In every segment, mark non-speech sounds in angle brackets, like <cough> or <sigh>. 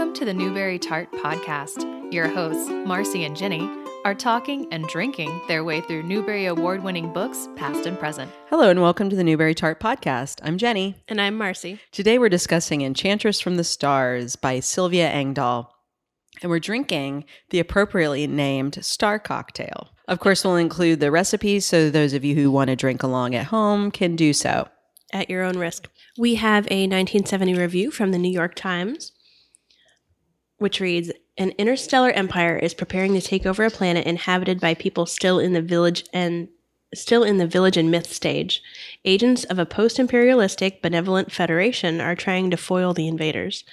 Welcome to the Newbery Tart Podcast. Your hosts, Marcy and Jenny, are talking and drinking their way through Newbery Award winning books, past and present. Hello, and welcome to the Newbery Tart Podcast. I'm Jenny. And I'm Marcy. Today we're discussing Enchantress from the Stars by Sylvia Engdahl. And we're drinking the appropriately named Star Cocktail. Of course, we'll include the recipe so those of you who want to drink along at home can do so. At your own risk. We have a 1970 review from the New York Times, which reads An interstellar empire is preparing to take over a planet inhabited by people still in the village and still in the village and myth stage. Agents of a post-imperialistic benevolent federation are trying to foil the invaders.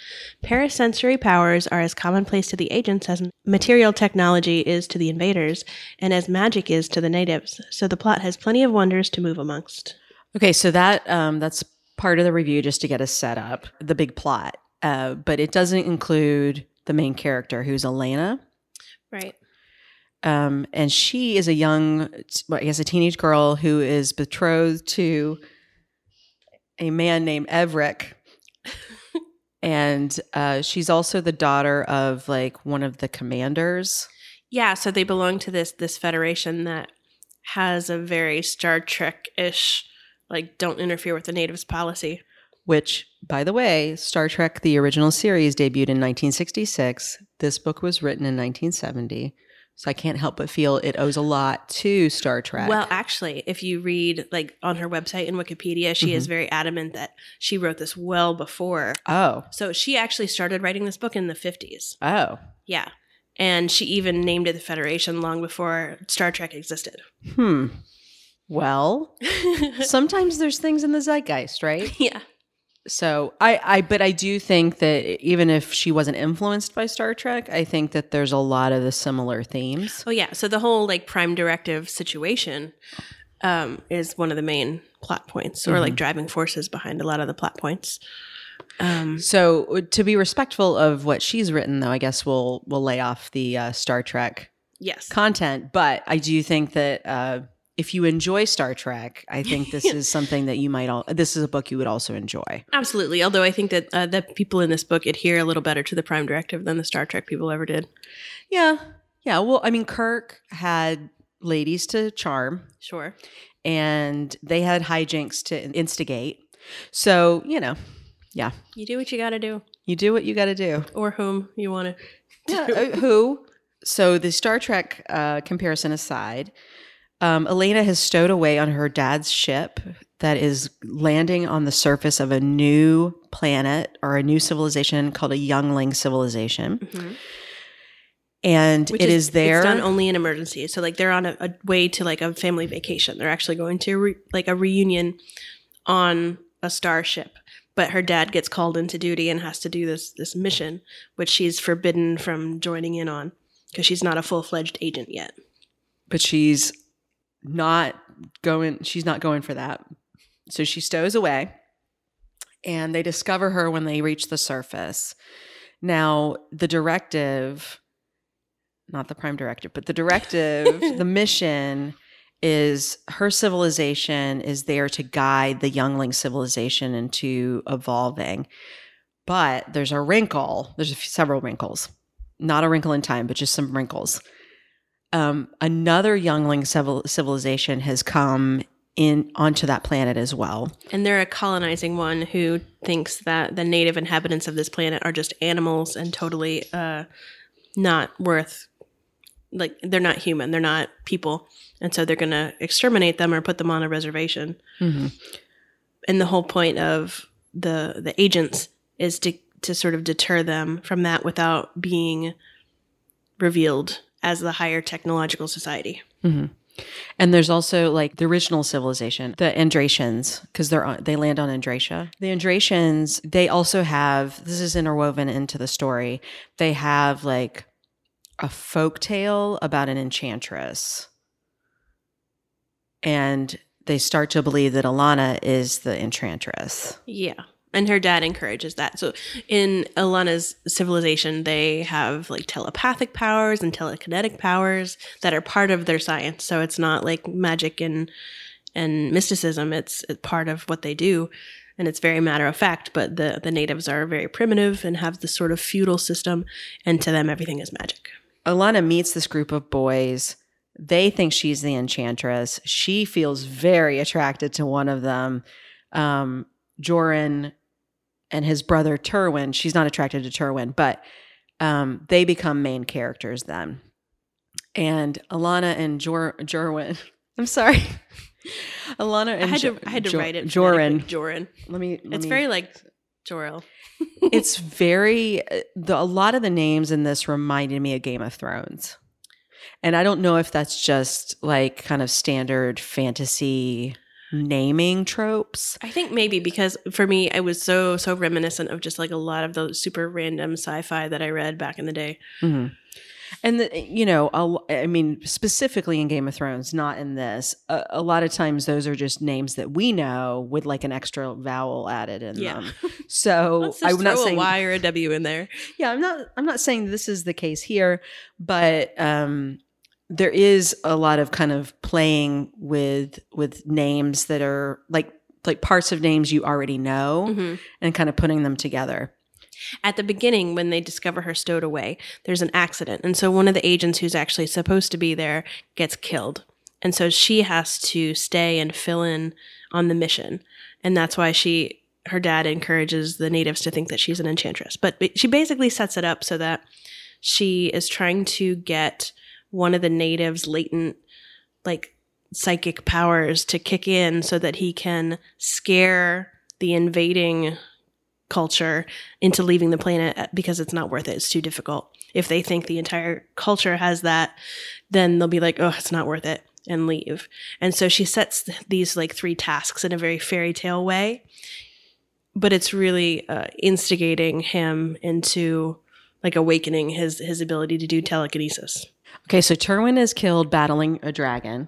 Parasensory powers are as commonplace to the agents as material technology is to the invaders, and as magic is to the natives. So the plot has plenty of wonders to move amongst. Okay, so that um, that's part of the review just to get us set up, the big plot. Uh, but it doesn't include the main character, who's Elana. Right. Um, and she is a young, well, I guess, a teenage girl who is betrothed to a man named Evrek. <laughs> and uh, she's also the daughter of like one of the commanders. Yeah, so they belong to this this federation that has a very Star Trek ish, like don't interfere with the natives policy. Which, by the way, Star Trek, the original series, debuted in 1966. This book was written in 1970. So I can't help but feel it owes a lot to Star Trek. Well, actually, if you read like on her website in Wikipedia, she is very adamant that she wrote this well before. oh, So she actually started writing this book in the 50s. oh, Yeah. And she even named it the Federation long before Star Trek existed. hmm. Well, <laughs> sometimes there's things in the zeitgeist, right? yeah. So I, I, but I do think that even if she wasn't influenced by Star Trek, I think that there's a lot of the similar themes. Oh yeah. So the whole like prime directive situation um, is one of the main plot points, or like driving forces behind a lot of the plot points. Um, So to be respectful of what she's written, though, I guess we'll we'll lay off the uh, Star Trek yes. content. But I do think that uh, if you enjoy Star Trek, I think this <laughs> is something that you might all. This is a book you would also enjoy. Absolutely. Although I think that uh, the people in this book adhere a little better to the prime directive than the Star Trek people ever did. Yeah, yeah. Well, I mean, Kirk had ladies to charm, Sure. and they had hijinks to instigate. So you know, yeah, You do what you got to do, you do what you got to do. or whom you want to. Yeah, uh, who? So the Star Trek uh, comparison aside, um, Elena has stowed away on her dad's ship that is landing on the surface of a new planet or a new civilization called a Youngling civilization, and Which it is, there. It's done only in emergency. So like they're on a, a way to like a family vacation. They're actually going to re- like a reunion on a starship. But her dad gets called into duty and has to do this this mission, which she's forbidden from joining in on because she's not a full fledged agent yet. but she's not going she's not going for that. So she stows away and they discover her when they reach the surface. Now the directive not the prime directive but the directive <laughs> the mission is her civilization is there to guide the youngling civilization into evolving. But there's a wrinkle there's a few, several wrinkles. Not a wrinkle in time but just some wrinkles um, another youngling civil, civilization has come in onto that planet as well. And they're a colonizing one who thinks that the native inhabitants of this planet are just animals and totally uh, not worth, like, they're not human. They're not people. And so they're going to exterminate them or put them on a reservation. Mhm. And the whole point of the the agents is to to sort of deter them from that without being revealed as the higher technological society. Mm-hmm. And there's also like the original civilization, the Andrecians, because they're on, they land on Andrecia. The Andrecians, they also have this is interwoven into the story. They have like a folk tale about an enchantress, and they start to believe that Elana is the enchantress. Yeah. And her dad encourages that. So in Elana's civilization, they have like telepathic powers and telekinetic powers that are part of their science. So it's not like magic and and mysticism. It's, it's part of what they do. and it's very matter of fact. But the the natives are very primitive and have this sort of feudal system, and to them everything is magic. Elana meets this group of boys. They think she's the enchantress. She feels very attracted to one of them. Um, Georyn and his brother Terwin. She's not attracted to Terwin, but um, they become main characters then. And Elana and Jor- Jorwin. <laughs> I'm sorry. <laughs> Elana and I had to Jo- I had to Jo- write it. Phonetically. Georyn. Let me. let It's me- very like Jorel. <laughs> it's very the, a lot of the names in this reminded me of Game of Thrones. And I don't know if that's just like kind of standard fantasy naming tropes. I think maybe because for me, I was so so reminiscent of just like a lot of those super random sci-fi that I read back in the day. Mhm. And the, you know, a I mean, specifically in Game of Thrones, not in this. A, a lot of times, those are just names that we know with like an extra vowel added in Yeah. them. <laughs> So I'm not throw saying a Y or a W in there. yeah i'm not i'm not saying this is the case here but um there is a lot of kind of playing with with names that are like like parts of names you already know Mhm. and kind of putting them together. At the beginning, when they discover her stowed away, there's an accident, and so one of the agents who's actually supposed to be there gets killed, and so she has to stay and fill in on the mission, and that's why she her dad encourages the natives to think that she's an enchantress, but she basically sets it up so that she is trying to get one of the natives' latent like psychic powers to kick in so that he can scare the invading culture into leaving the planet uh, because it's not worth it. It's too difficult. If they think the entire culture has that, then they'll be like, oh, it's not worth it and leave. And so she sets these like three tasks in a very fairy tale way, but it's really uh, instigating him into like awakening his his ability to do telekinesis. Okay so terwin is killed battling a dragon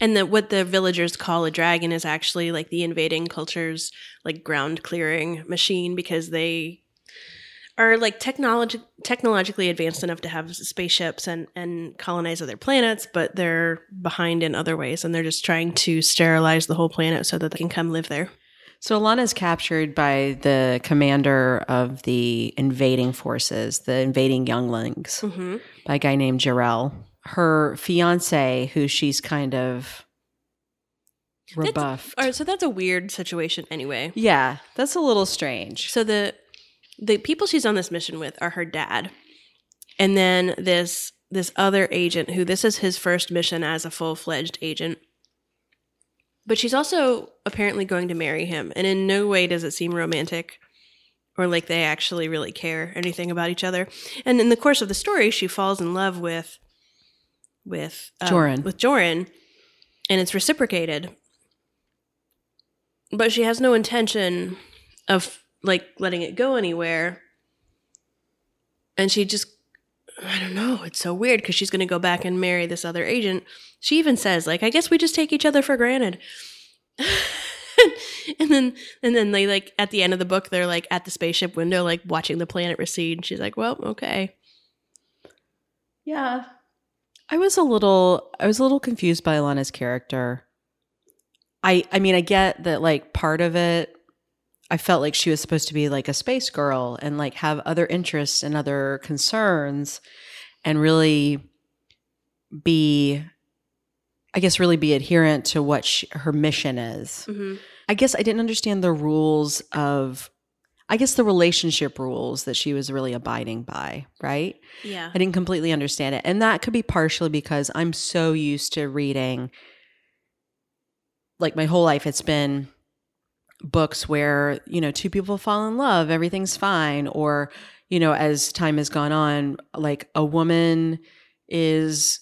And the, what the villagers call a dragon is actually like the invading culture's like ground clearing machine because they are like technology technologically advanced enough to have spaceships and and colonize other planets, but they're behind in other ways, and they're just trying to sterilize the whole planet so that they can come live there. So elana is captured by the commander of the invading forces the invading younglings Mm-hmm. by a guy named jarel her fiance who she's kind of rebuffed All right, so that's a weird situation anyway. Yeah, that's a little strange. So the the people she's on this mission with are her dad, and then this this other agent who this is his first mission as a full fledged agent. But she's also apparently going to marry him, and in no way does it seem romantic or like they actually really care anything about each other. And in the course of the story, she falls in love with with um, Georyn. with Georyn, and it's reciprocated. But she has no intention of like letting it go anywhere. And she just I don't know, it's so weird because she's going to go back and marry this other agent. She even says like I guess we just take each other for granted. <laughs> and then and then they like at the end of the book they're like at the spaceship window like watching the planet recede. And She's like, "Well, okay." Yeah. I was a little I was a little confused by Elana's character. I I mean, I get that like part of it I felt like she was supposed to be like a space girl and like have other interests and other concerns and really be I guess really be adherent to what she, her mission is. Mm-hmm. I guess I didn't understand the rules of I guess the relationship rules that she was really abiding by, right? Yeah. I didn't completely understand it. And that could be partially because I'm so used to reading like my whole life it's been books where, you know, two people fall in love, everything's fine or you know, as time has gone on, like a woman is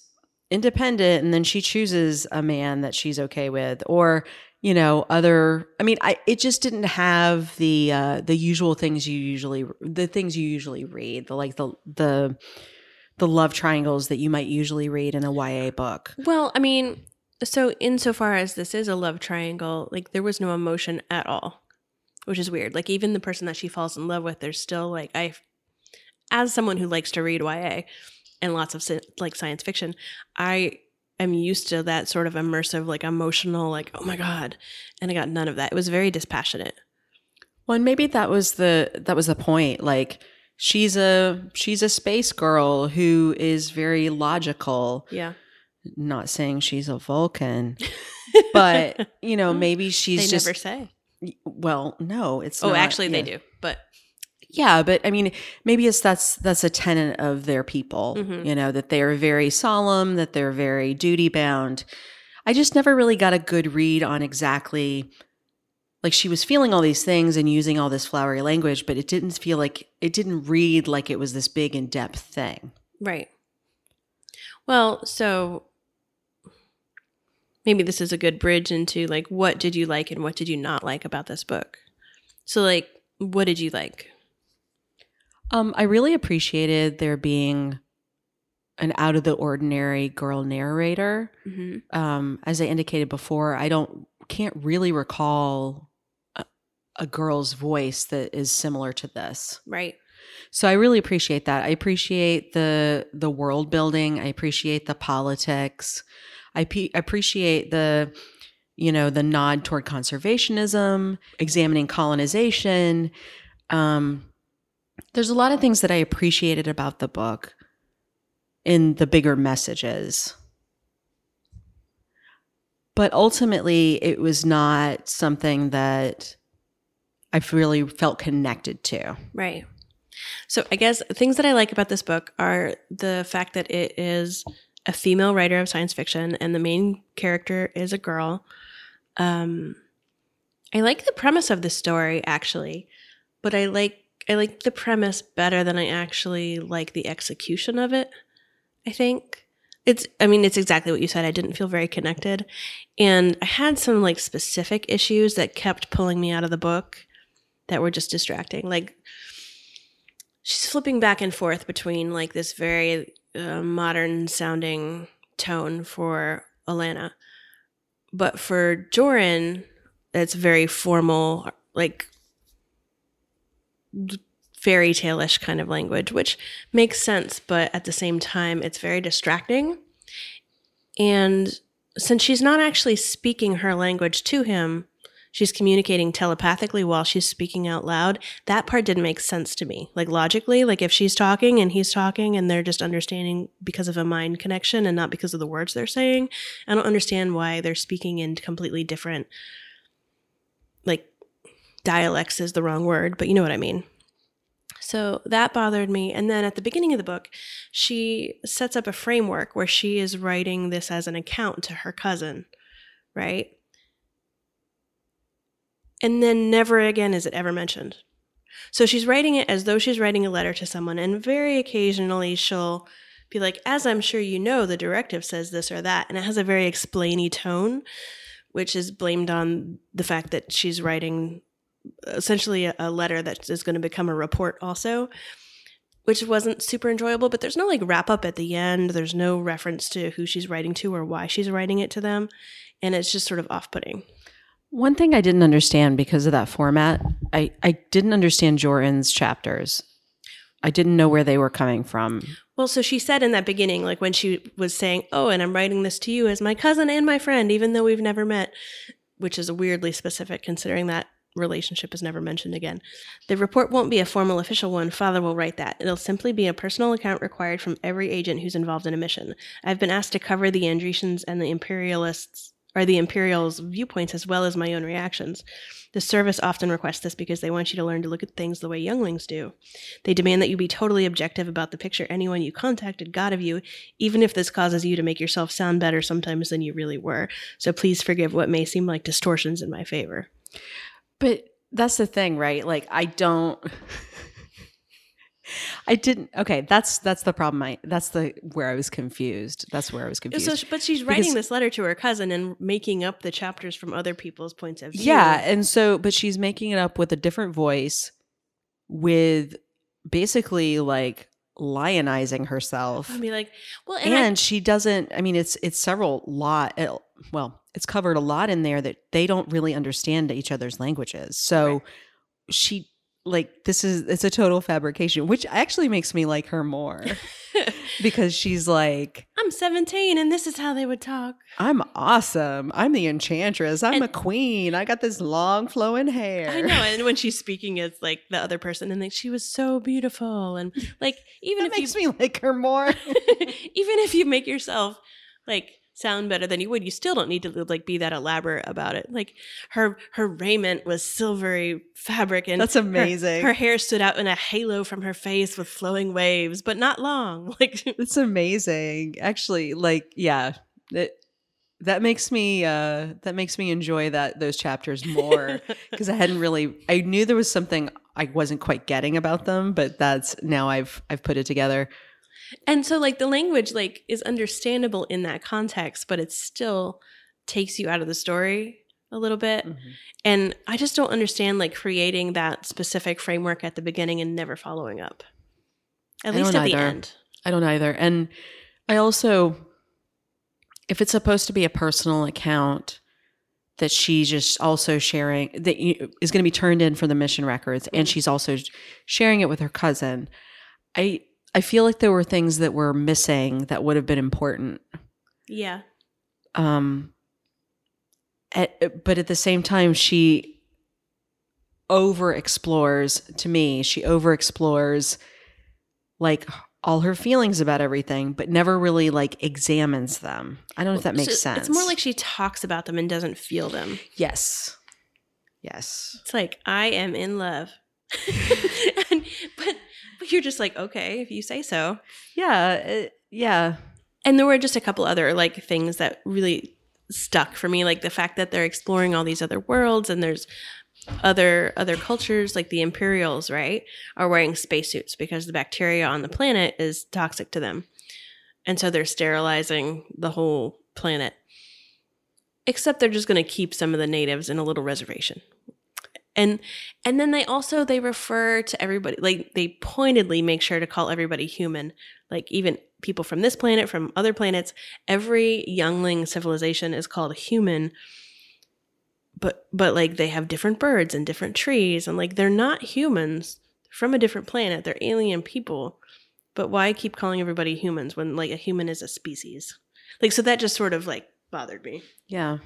independent and then she chooses a man that she's okay with or you know other i mean i it just didn't have the uh the usual things you usually the things you usually read the like the the the love triangles that you might usually read in a YA book. Well, I mean, so insofar as this is a love triangle, like there was no emotion at all, which is weird. Like even the person that she falls in love with, there's still like I, as someone who likes to read YA and lots of like science fiction, I am used to that sort of immersive, like emotional, like oh my god, and I got none of that. It was very dispassionate. Well, and maybe that was the that was the point. Like she's a she's a space girl who is very logical. Yeah. Not saying she's a Vulcan, <laughs> but you know, maybe she's they just never say. well, no, it's Oh, not, actually, they do. But Yeah, but I mean, maybe it's that's that's a tenet of their people. Mhm. You know that they are very solemn, that they're very duty bound. I just never really got a good read on exactly like she was feeling all these things and using all this flowery language, but it didn't feel like it didn't read like it was this big in depth thing. Right. Well, so maybe this is a good bridge into like what did you like and what did you not like about this book? So like what did you like? Um, I really appreciated there being an out of the ordinary girl narrator. Mm-hmm. um, as I indicated before, I don't can't really recall a, a girl's voice that is similar to this. Right. So I really appreciate that. I appreciate the the world building. I appreciate the politics. I appreciate the you know the nod toward conservationism, examining colonization. Um, there's a lot of things that I appreciated about the book in the bigger messages. But ultimately, it was not something that I've really felt connected to. Right. So I guess things that I like about this book are the fact that it is a female writer of science fiction and the main character is a girl. Um I like the premise of the story actually, but I like I like the premise better than I actually like the execution of it. I think it's I mean it's exactly what you said. I didn't feel very connected and I had some like specific issues that kept pulling me out of the book that were just distracting. Like she's flipping back and forth between like this very modern sounding tone for Elana, but for Georyn, it's very formal, like fairy tale-ish kind of language, which makes sense, but at the same time, it's very distracting. And since she's not actually speaking her language to him, she's communicating telepathically while she's speaking out loud. That part didn't make sense to me. Like logically, like if she's talking and he's talking and they're just understanding because of a mind connection and not because of the words they're saying, I don't understand why they're speaking in completely different like dialects is the wrong word, but you know what I mean. So that bothered me. And then at the beginning of the book, she sets up a framework where she is writing this as an account to her cousin, right? And then never again is it ever mentioned. So she's writing it as though she's writing a letter to someone, and very occasionally she'll be like, as I'm sure you know, the directive says this or that. And it has a very explainy tone, which is blamed on the fact that she's writing essentially a, letter that is going to become a report also which wasn't super enjoyable but there's no like wrap up at the end there's no reference to who she's writing to or why she's writing it to them and it's just sort of off-putting One thing I didn't understand because of that format, I, I didn't understand Georyn's chapters. I didn't know where they were coming from. well so she said in that beginning like when she was saying oh and i'm writing this to you as my cousin and my friend even though we've never met which is weirdly specific considering that relationship is never mentioned again. The report won't be a formal official one. Father will write that. It'll simply be a personal account required from every agent who's involved in a mission. I've been asked to cover the Andrecians and the Imperialists or the Imperials' viewpoints as well as my own reactions. The service often requests this because they want you to learn to look at things the way younglings do. They demand that you be totally objective about the picture anyone you contacted got of you, even if this causes you to make yourself sound better sometimes than you really were. So please forgive what may seem like distortions in my favor. But that's the thing, right? Like I don't I didn't okay, that's that's the problem. I that's the where I was confused. That's where I was confused. So, but she's writing Because- this letter to her cousin and making up the chapters from other people's points of view. Yeah, and so but she's making it up with a different voice with basically like lionizing herself. I'd be like, well, and, And, I- she doesn't I mean it's it's several lot well, it's covered a lot in there that they don't really understand each other's languages. So Right. she like this is it's a total fabrication, which actually makes me like her more <laughs> because she's like, I'm 17 and this is how they would talk. I'm awesome. I'm the enchantress. I'm And- a queen. I got this long flowing hair. I know. And when <laughs> she's speaking as like the other person and like she was so beautiful and like even That if makes me like her more. <laughs> even if you make yourself like sound better than you would you still don't need to like be that elaborate about it like her her raiment was silvery fabric and That's her- amazing. her, hair stood out in a halo from her face with flowing waves but not long <laughs> like It's amazing. Actually, like, yeah. It, that makes me uh that makes me enjoy that those chapters more <laughs> because I hadn't really I knew there was something I wasn't quite getting about them, but that's now I've I've put it together. And so like the language like is understandable in that context but it still takes you out of the story a little bit mm-hmm. And I just don't understand like creating that specific framework at the beginning and never following up. At I least at the end. I don't either. And I also, if it's supposed to be a personal account that she's just also sharing, that you, is going to be turned in for the mission records, and mm-hmm. she's also sharing it with her cousin, I I feel like there were things that were missing that would have been important. Yeah. Um, at, but at the same time, she over explores to me, she over explores like all her feelings about everything, but never really like examines them. I don't know if that makes So sense. It's more like she talks about them and doesn't feel them. yes, yes, It's like I am in love. <laughs> and, but but <laughs> you're just like, okay, if you say so. yeah, uh, yeah. And there were just a couple other like things that really stuck for me, like the fact that they're exploring all these other worlds and there's other other cultures like the Imperials, right, are wearing spacesuits because the bacteria on the planet is toxic to them. And so they're sterilizing the whole planet. Except they're just going to keep some of the natives in a little reservation. And and then they also they refer to everybody like they pointedly make sure to call everybody human. Like even people from this planet from other planets every youngling civilization is called human. But but like they have different birds and different trees and like they're not humans. From a different planet. They're alien people. But why keep calling everybody humans when like a human is a species? Like so that just sort of like bothered me. Yeah.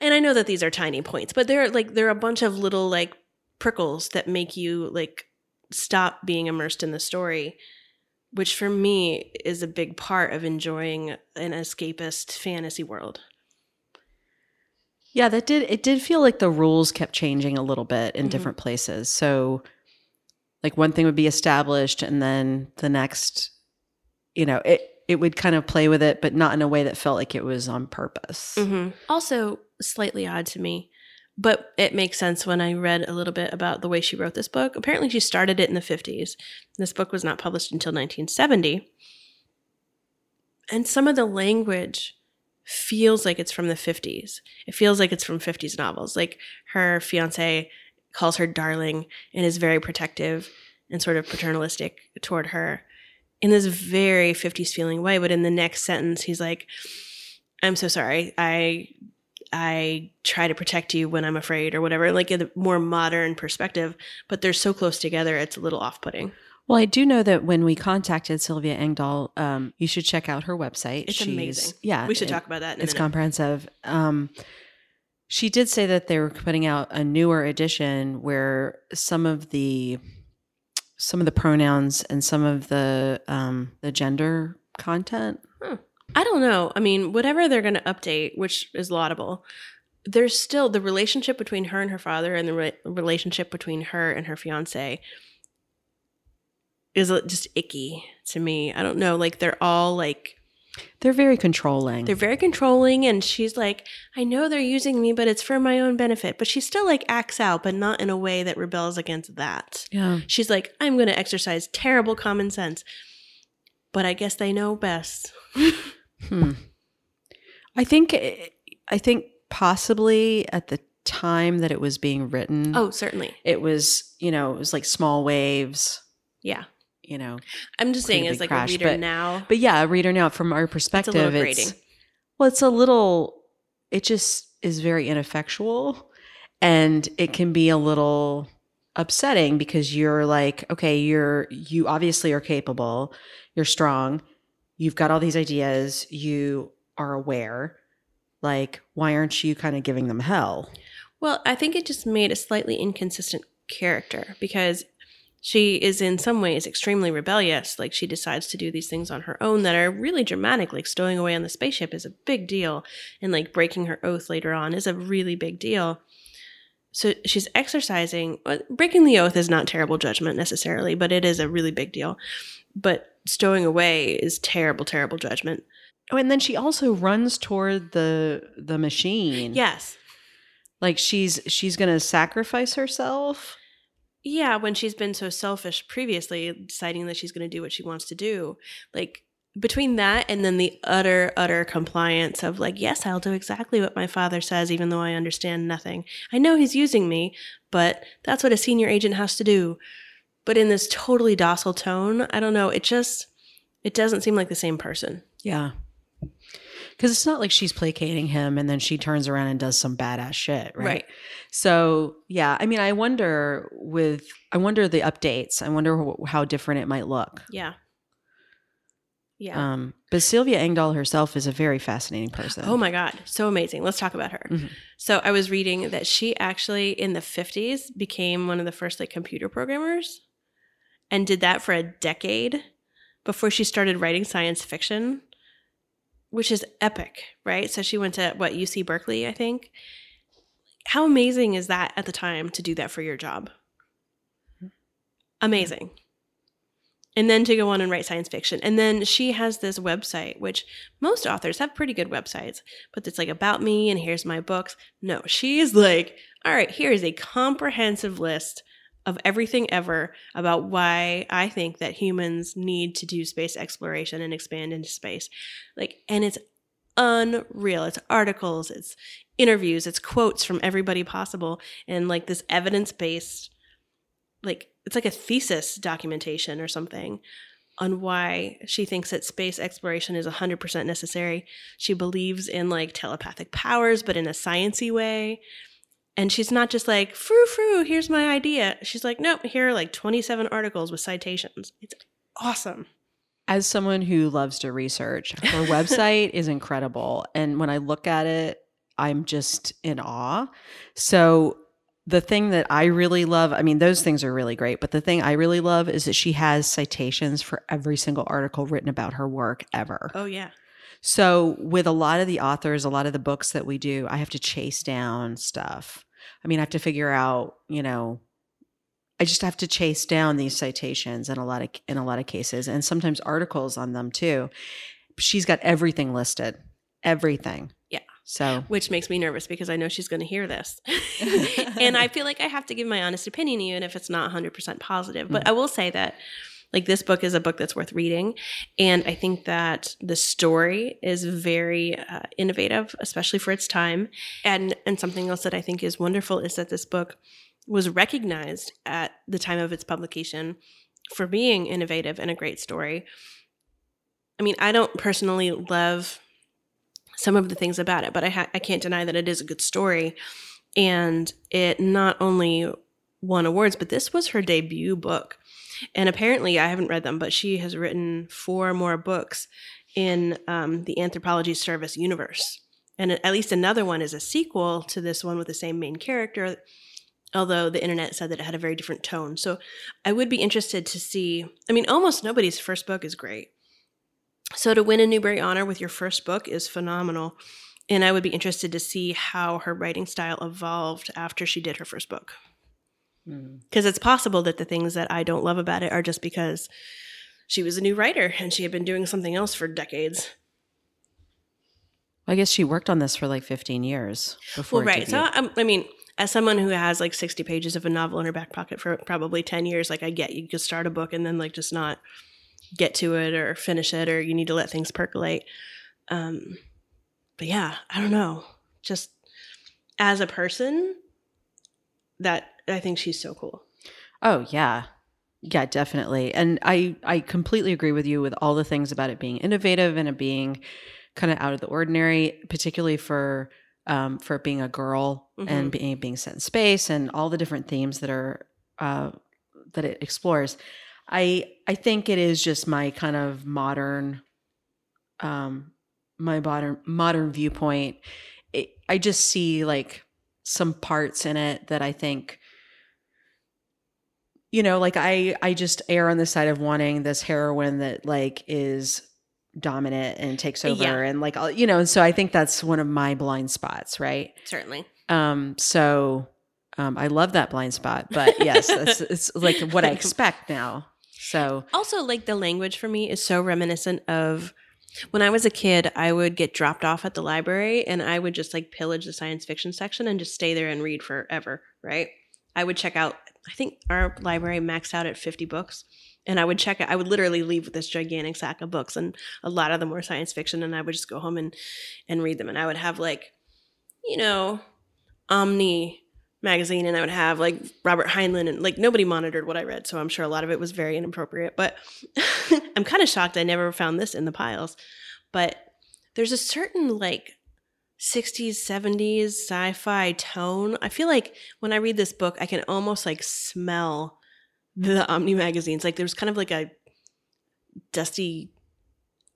And I know that these are tiny points, but they're like they're a bunch of little like prickles that make you like stop being immersed in the story, which for me is a big part of enjoying an escapist fantasy world. Yeah, that did it did feel like the rules kept changing a little bit in Mhm. different places. So like one thing would be established and then the next you know, it it would kind of play with it but not in a way that felt like it was on purpose. Mm-hmm. Also, slightly odd to me, but it makes sense when I read a little bit about the way she wrote this book. Apparently, she started it in the 50s. This book was not published until 1970. And some of the language feels like it's from the 50s. It feels like it's from 50s novels. Like her fiance calls her darling and is very protective and sort of paternalistic toward her in this very 50s feeling way. But in the next sentence, he's like, I'm so sorry. I I try to protect you when I'm afraid or whatever, like a more modern perspective, but they're so close together, it's a little off putting. Well, I do know that when we contacted Sylvia Engdahl, um, you should check out her website. It's amazing. Yeah, we should it- talk about that in It's minute. comprehensive. Um, she did say that they were putting out a newer edition where some of the some of the pronouns and some of the um, the gender content. I don't know. I mean, whatever they're going to update, which is laudable, there's still the relationship between her and her father and the re- relationship between her and her fiance is uh, just icky to me. I don't know. Like, they're all like, They're very controlling. they're very controlling. And she's like, I know they're using me, but it's for my own benefit. But she still like acts out, but not in a way that rebels against that. yeah. She's like, I'm going to exercise terrible common sense. But I guess they know best. <laughs> Hmm. I think I think possibly at the time that it was being written, Oh, certainly. it was you know it was like small waves. Yeah. You know, I'm just saying, as like crash, a reader but- now, But yeah, a reader now from our it's perspective, little it's, well, it's a little. It just is very ineffectual, and it can be a little upsetting because you're like, okay, you're you obviously are capable, you're strong, you've got all these ideas, you are aware. Like, why aren't you kind of giving them hell? Well, I think it just made a slightly inconsistent character because she is in some ways extremely rebellious. Like she decides to do these things on her own that are really dramatic. Like stowing away on the spaceship is a big deal, and like breaking her oath later on is a really big deal. So she's exercising. Uh, breaking the oath is not terrible judgment necessarily, but it is a really big deal. But stowing away is terrible, terrible judgment. Oh, and then she also runs toward the the machine. Yes. Like she's she's going to sacrifice herself. Yeah, when she's been so selfish previously, deciding that she's going to do what she wants to do. Like between that and then the utter utter compliance of like yes i'll do exactly what my father says even though i understand nothing i know he's using me but that's what a senior agent has to do but in this totally docile tone i don't know it just it doesn't seem like the same person Yeah. Because it's not like she's placating him and then she turns around and does some badass shit, right? So, yeah, I mean, I wonder with, I wonder the updates. I wonder wh- how different it might look. yeah yeah Um, but Sylvia Engdahl herself is a very fascinating person. Oh my God, so amazing. Let's talk about her. Mhm. So I was reading that she actually in the 50s became one of the first like computer programmers and did that for a decade before she started writing science fiction, which is epic, right? So she went to what UC Berkeley, I think. How amazing is that at the time to do that for your job? Amazing and then to go on and write science fiction. And then she has this website, which most authors have pretty good websites, but it's like about me and here's my books. No, she is like, all right, here is a comprehensive list of everything ever about why I think that humans need to do space exploration and expand into space. Like, and it's unreal. It's articles, it's interviews, it's quotes from everybody possible, and like this evidence based, like, it's like a thesis documentation or something on why she thinks that space exploration is 100% necessary. She believes in like telepathic powers, but in a sciency way. And she's not just like, frou frou, here's my idea. She's like, nope, here are like 27 articles with citations. It's awesome. As someone who loves to research, her website is incredible. And when I look at it, I'm just in awe. So, the thing that I really love, I mean, those things are really great, but the thing I really love is that she has citations for every single article written about her work ever. Oh, yeah. So, with a lot of the authors, a lot of the books that we do, I have to chase down stuff. I mean, I have to figure out, you know, I just have to chase down these citations in a lot of in a lot of cases and sometimes articles on them too. She's got everything listed. Everything. Yeah. So, Which makes me nervous because I know she's going to hear this. <laughs> and I feel like I have to give my honest opinion, even if it's not 100% positive. But mm. I will say that, like, this book is a book that's worth reading. And I think that the story is very uh, innovative, especially for its time. And, and something else that I think is wonderful is that this book was recognized at the time of its publication for being innovative and a great story. I mean, I don't personally love some of the things about it, but I, ha- I can't deny that it is a good story. And it not only won awards, but this was her debut book. And apparently, I haven't read them, but she has written four more books in um, the Anthropology Service universe. And at least another one is a sequel to this one with the same main character, although the internet said that it had a very different tone. So I would be interested to see. I mean, almost nobody's first book is great. So to win a Newbery Honor with your first book is phenomenal. And I would be interested to see how her writing style evolved after she did her first book. Mm, Because it's possible that the things that I don't love about it are just because she was a new writer and she had been doing something else for decades. I guess she worked on this for like 15 years before. Well, right. So, debuted. um, I mean, as someone who has like 60 pages of a novel in her back pocket for probably 10 years, like I get you could start a book and then like just not get to it or finish it or you need to let things percolate. Um, but yeah, I don't know. Just as a person, that I think she's so cool. Oh yeah. Yeah, definitely. And I I completely agree with you with all the things about it being innovative and it being kind of out of the ordinary, particularly for um for it being a girl and being being set in space and all the different themes that are uh, that it explores. I I think it is just my kind of modern, um, my modern modern viewpoint. It, I just see like some parts in it that I think you know like i i just err on the side of wanting this heroine that like is dominant and takes over Yeah. and like all- you know and so i think that's one of my blind spots right Certainly. um so um i love that blind spot but <laughs> yes it's, it's like what i expect now so Also, like the language for me is so reminiscent of when I was a kid, I would get dropped off at the library and I would just like pillage the science fiction section and just stay there and read forever, right? I would check out, I think our library maxed out at 50 books. And I would check it. I would literally leave with this gigantic sack of books, and a lot of them were science fiction. And I would just go home and and read them. And I would have like, you know, Omni magazine and I would have like Robert Heinlein and like nobody monitored what I read, so I'm sure a lot of it was very inappropriate. But <laughs> I'm kind of shocked I never found this in the piles. But there's a certain like 60s, 70s sci-fi tone. I feel like when I read this book, I can almost like smell the Omni magazines. Like there's kind of like a dusty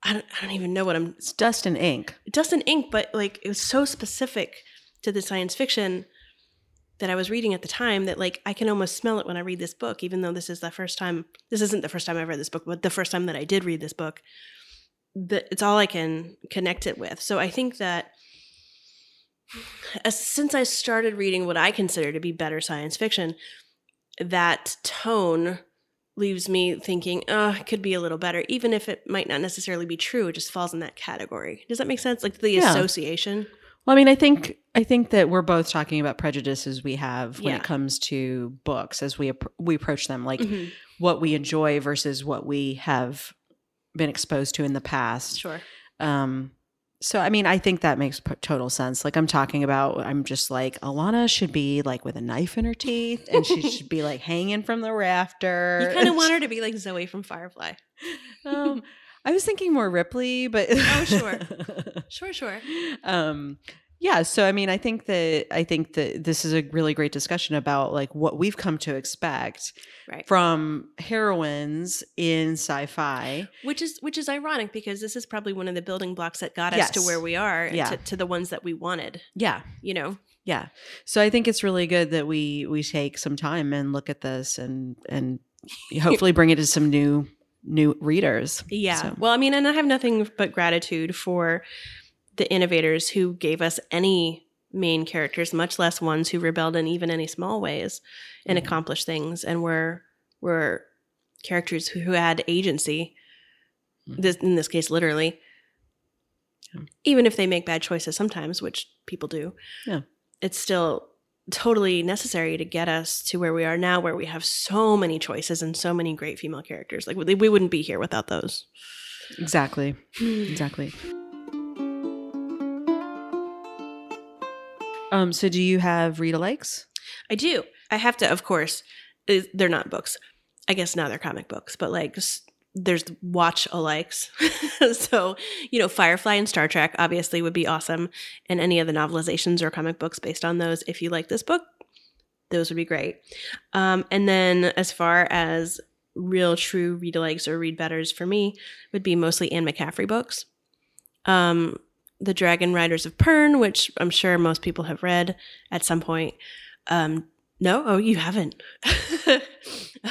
I don't, I don't even know what I'm it's dust and ink dust and ink, but like it was so specific to the science fiction that I was reading at the time that like I can almost smell it when I read this book, even though this is the first time this isn't the first time I've read this book, but the first time that I did read this book. That it's all I can connect it with. So I think that as, since I started reading what I consider to be better science fiction, that tone leaves me thinking, oh, it could be a little better, even if it might not necessarily be true. It just falls in that category. Does that make sense? Like the Yeah. association. Well, I mean, I think I think that we're both talking about prejudices we have when Yeah. it comes to books as we we approach them, like Mhm. what we enjoy versus what we have been exposed to in the past. Sure. Um, so I mean, I think that makes p- total sense. Like I'm talking about, I'm just like Elana should be like with a knife in her teeth, and she should be like hanging from the rafter. You kind of want <laughs> her to be like Zoe from Firefly. um, I was thinking more Ripley, but Oh, sure. <laughs> Sure, sure. um yeah so i mean i think that i think that this is a really great discussion about like what we've come to expect Right. from heroines in sci-fi Which is which is ironic because this is probably one of the building blocks that got us to where we are, Yeah. to, to the ones that we wanted. yeah You know, yeah so i think it's really good that we we take some time and look at this and and <laughs> hopefully bring it to some new new readers Yeah. So- Well, I mean, and I have nothing but gratitude for the innovators who gave us any main characters, much less ones who rebelled in even any small ways and Mhm. accomplished things and were were characters who, who had agency. Mhm. This, in this case, literally. Yeah. Even if they make bad choices sometimes, which people do. Yeah. It's still totally necessary to get us to where we are now, where we have so many choices and so many great female characters. Like we we wouldn't be here without those. exactly <sighs> exactly um so do you have read alikes I do. I have to, of course. They're not books. I guess now they're comic books, but like there's watch alikes. <laughs> so you know, Firefly and Star Trek obviously would be awesome, and any of the novelizations or comic books based on those. If you like this book, those would be great. Um, and then as far as real true read alikes or read betters for me would be mostly Anne McCaffrey books. Um, the Dragon Riders of Pern, which I'm sure most people have read at some point. Um, no, oh, you haven't. <laughs>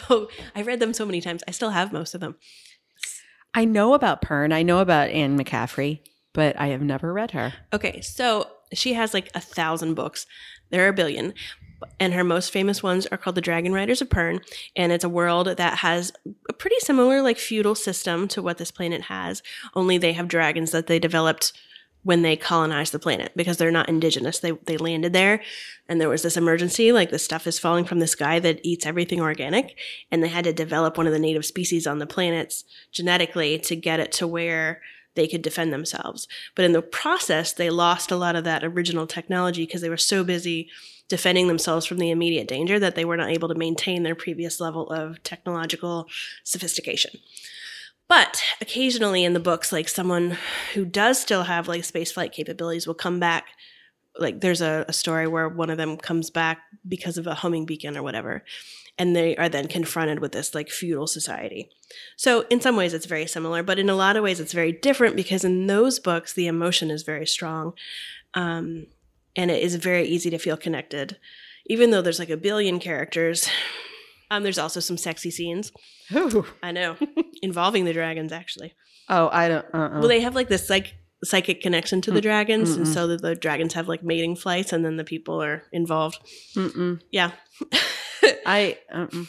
oh, I read them so many times. I still have most of them. i know about pern i know about anne mccaffrey but i have never read her Okay, so she has like a thousand books. There are a billion. And her most famous ones are called the Dragon Riders of Pern. And it's a world that has a pretty similar, like, feudal system to what this planet has, only they have dragons that they developed when they colonized the planet because they're not indigenous. They, they landed there and there was this emergency, like, the stuff is falling from the sky that eats everything organic. And they had to develop one of the native species on the planets genetically to get it to where they could defend themselves. But in the process, they lost a lot of that original technology because they were so busy defending themselves from the immediate danger that they were not able to maintain their previous level of technological sophistication. But occasionally in the books, like someone who does still have like spaceflight capabilities will come back. Like there's a, a story where one of them comes back because of a homing beacon or whatever and they are then confronted with this like feudal society. So in some ways it's very similar but in a lot of ways it's very different because in those books the emotion is very strong um, and it is very easy to feel connected. Even though there's like a billion characters um, there's also some sexy scenes Ooh. i know <laughs> involving the dragons actually Oh, I don't. Uh-uh. well they have like this like psychic connection to the Mm, dragons and mm-mm. so the, the dragons have like mating flights and then the people are involved Mm-mm. yeah <laughs> I uh-uh.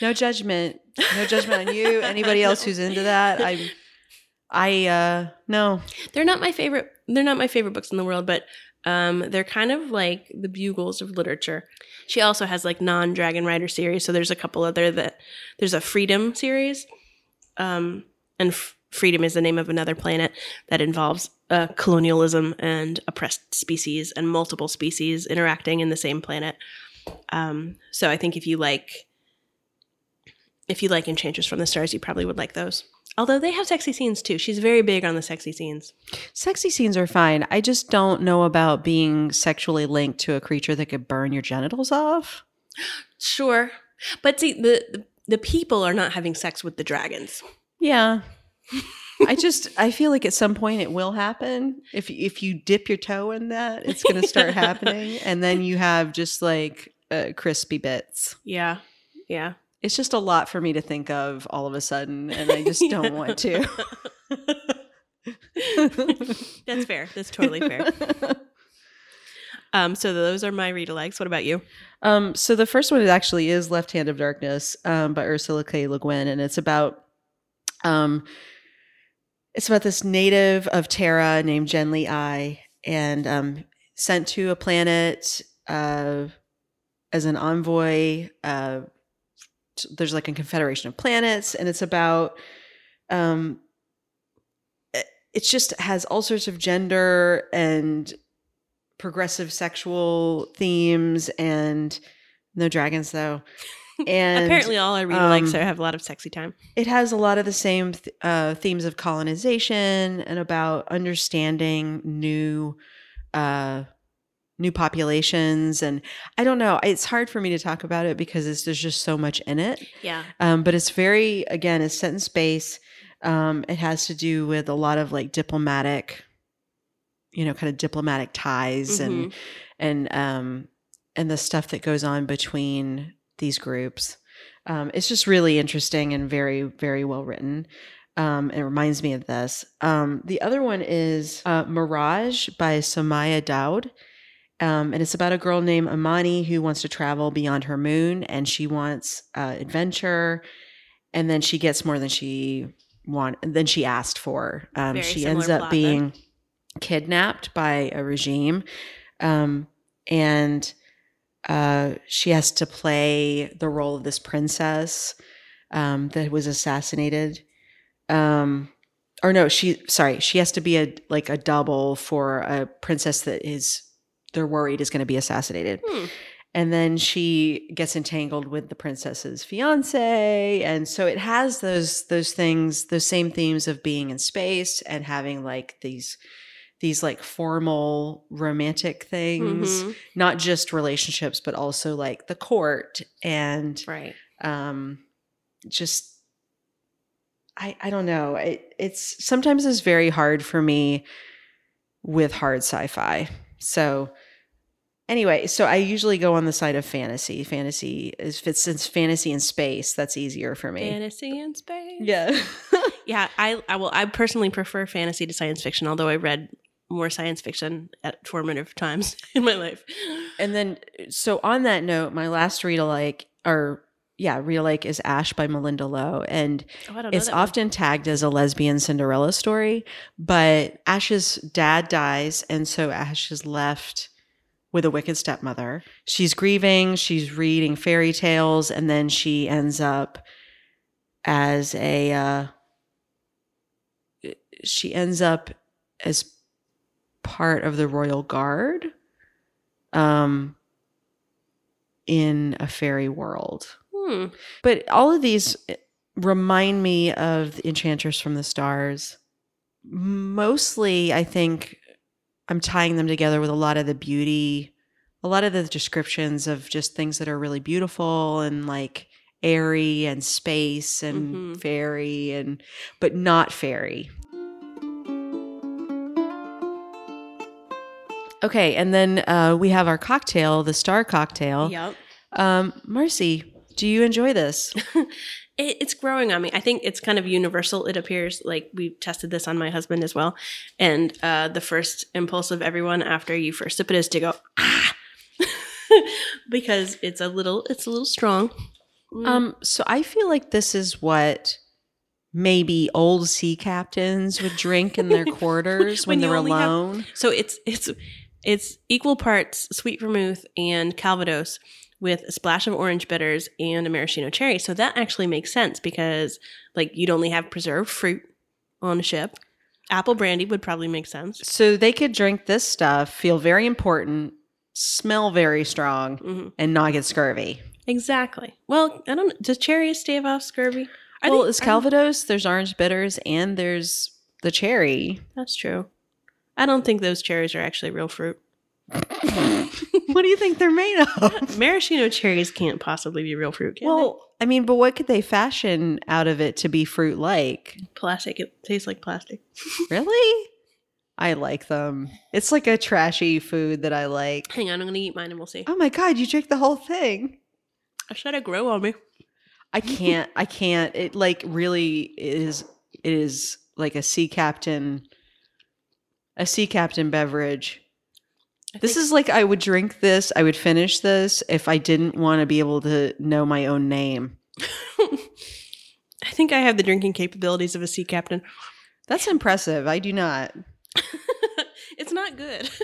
no judgment, no judgment on you. <laughs> Anybody else who's into that, I, I uh no. they're not my favorite they're not my favorite books in the world but um they're kind of like the bugles of literature. She also has like non-dragon rider series so there's a couple other that there's a freedom series um and F- freedom is the name of another planet that involves uh, colonialism and oppressed species and multiple species interacting in the same planet. Um so i think if you like if you like enchantress from the stars you probably would like those although they have sexy scenes too she's very big on the sexy scenes Sexy scenes are fine. I just don't know about being sexually linked to a creature that could burn your genitals off. <gasps> Sure, but see the the, people are not having sex with the dragons. Yeah. <laughs> I just I feel like at some point it will happen. If if you dip your toe in that, it's going to start <laughs> happening and then you have just like uh, crispy bits. Yeah, yeah. It's just a lot for me to think of all of a sudden and I just don't want to. <laughs> That's fair. That's totally fair. <laughs> Um, so those are my read alikes. What about you? Um, so the first one actually is Left Hand of Darkness um, by Ursula K. Le Guin, and it's about um, it's about this native of Terra named Genly Ai, and um, sent to a planet uh, as an envoy. Uh, t- there's like a confederation of planets, and it's about um, it it just has all sorts of gender and progressive sexual themes and no dragons though <laughs> and Apparently, all read alikes um, are have a lot of sexy time. it has a lot of the same th- uh, themes of colonization and about understanding new uh, new populations and i don't know it's hard for me to talk about it because it's, there's just so much in it. Yeah. um, but it's very again it's set in space. Um, it has to do with a lot of like diplomatic you know kind of diplomatic ties and and um and the stuff that goes on between these groups. Um, it's just really interesting and very very well written. Um, it reminds me of this. Um, the other one is uh, mirage by Somaiya Daud. Um, and it's about a girl named Amani who wants to travel beyond her moon and she wants uh, adventure. And then she gets more than she want than she asked for. Um, she ends up plot then. being kidnapped by a regime, um, and uh, she has to play the role of this princess um, that was assassinated. Um, or no, she sorry, she has to be a like a double for a princess that is they're worried is going to be assassinated. Hmm. And then she gets entangled with the princess's fiance, and so it has those those things, those same themes of being in space and having like these these like formal romantic things, Mhm. not just relationships, but also like the court and Right. um just i i don't know it, it's sometimes it's very hard for me with hard sci-fi so anyway so i usually go on the side of fantasy fantasy is if it's since fantasy in space that's easier for me Fantasy in space. yeah <laughs> Yeah. I, I will. I personally prefer fantasy to science fiction, although I read more science fiction at formative times <laughs> in my life. and then so on that note my last read alike or yeah Real alike is ash by Malinda Lo and Oh, I don't know. it's that one. often tagged as a lesbian Cinderella story, but Ash's dad dies, and so Ash is left with a wicked stepmother. She's grieving, she's reading fairy tales, and then she ends up as a uh, she ends up as part of the royal guard um in a fairy world Hmm. but all of these remind me of the Enchantress from the Stars. Mostly, I think, I'm tying them together with a lot of the beauty, a lot of the descriptions of just things that are really beautiful and like airy and space and Mhm. fairy and but not fairy. Okay, and then uh, we have our cocktail, the star cocktail. Yep. Um, Marcy, do you enjoy this? <laughs> It, it's growing on me. I think it's kind of universal. It appears like we tested this on my husband as well, and uh, the first impulse of everyone after you first sip it is to go ah, <laughs> because it's a little it's a little strong. Mm. Um, so I feel like this is what maybe old sea captains would drink in their <laughs> quarters when, When they're only have- alone. so it's it's it's equal parts sweet vermouth and Calvados with a splash of orange bitters and a maraschino cherry. So that actually makes sense because like you'd only have preserved fruit on a ship. Apple brandy would probably make sense. So they could drink this stuff, feel very important, smell very strong, hmm and not get scurvy. Exactly. Well, I don't. Does cherry stave off scurvy? I well, think- it's Calvados, there's orange bitters, and there's the cherry. That's true. I don't think those cherries are actually real fruit. What do you think they're made of? <laughs> Maraschino cherries can't possibly be real fruit. Can well, I mean, but what could they fashion out of it to be fruit like? plastic. It tastes like plastic. <laughs> Really? I like them. It's like a trashy food that I like. Hang on, I'm gonna eat mine and we'll see. Oh my god, you drink the whole thing. I should have grow on me. I can't. I can't. It like really is. It is like a sea captain. A sea captain beverage. I This is like I would drink this. I would finish this if I didn't want to be able to know my own name. <laughs> I think I have the drinking capabilities of a sea captain. That's impressive. I do not. <laughs> it's not good. <laughs>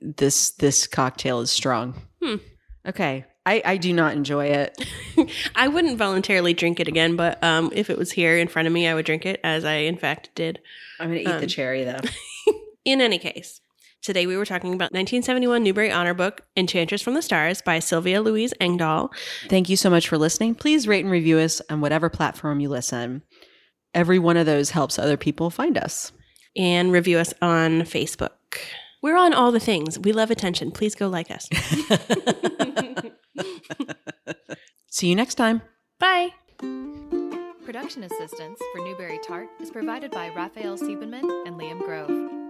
This this cocktail is strong. Hmm. Okay. I I do not enjoy it. I wouldn't voluntarily drink it again, but um, if it was here in front of me, I would drink it, as I in fact did. I'm gonna eat the Um, cherry though. In any case, today we were talking about 1971 Newbery Honor Book, Enchantress from the Stars by Sylvia Louise Engdahl. Thank you so much for listening. Please rate and review us on whatever platform you listen. Every one of those helps other people find us. and review us on Facebook. We're on all the things. We love attention. Please go like us. <laughs> See you next time. Bye. Production assistance for Newbery Tart is provided by Raphael Siebenman and Liam Grove.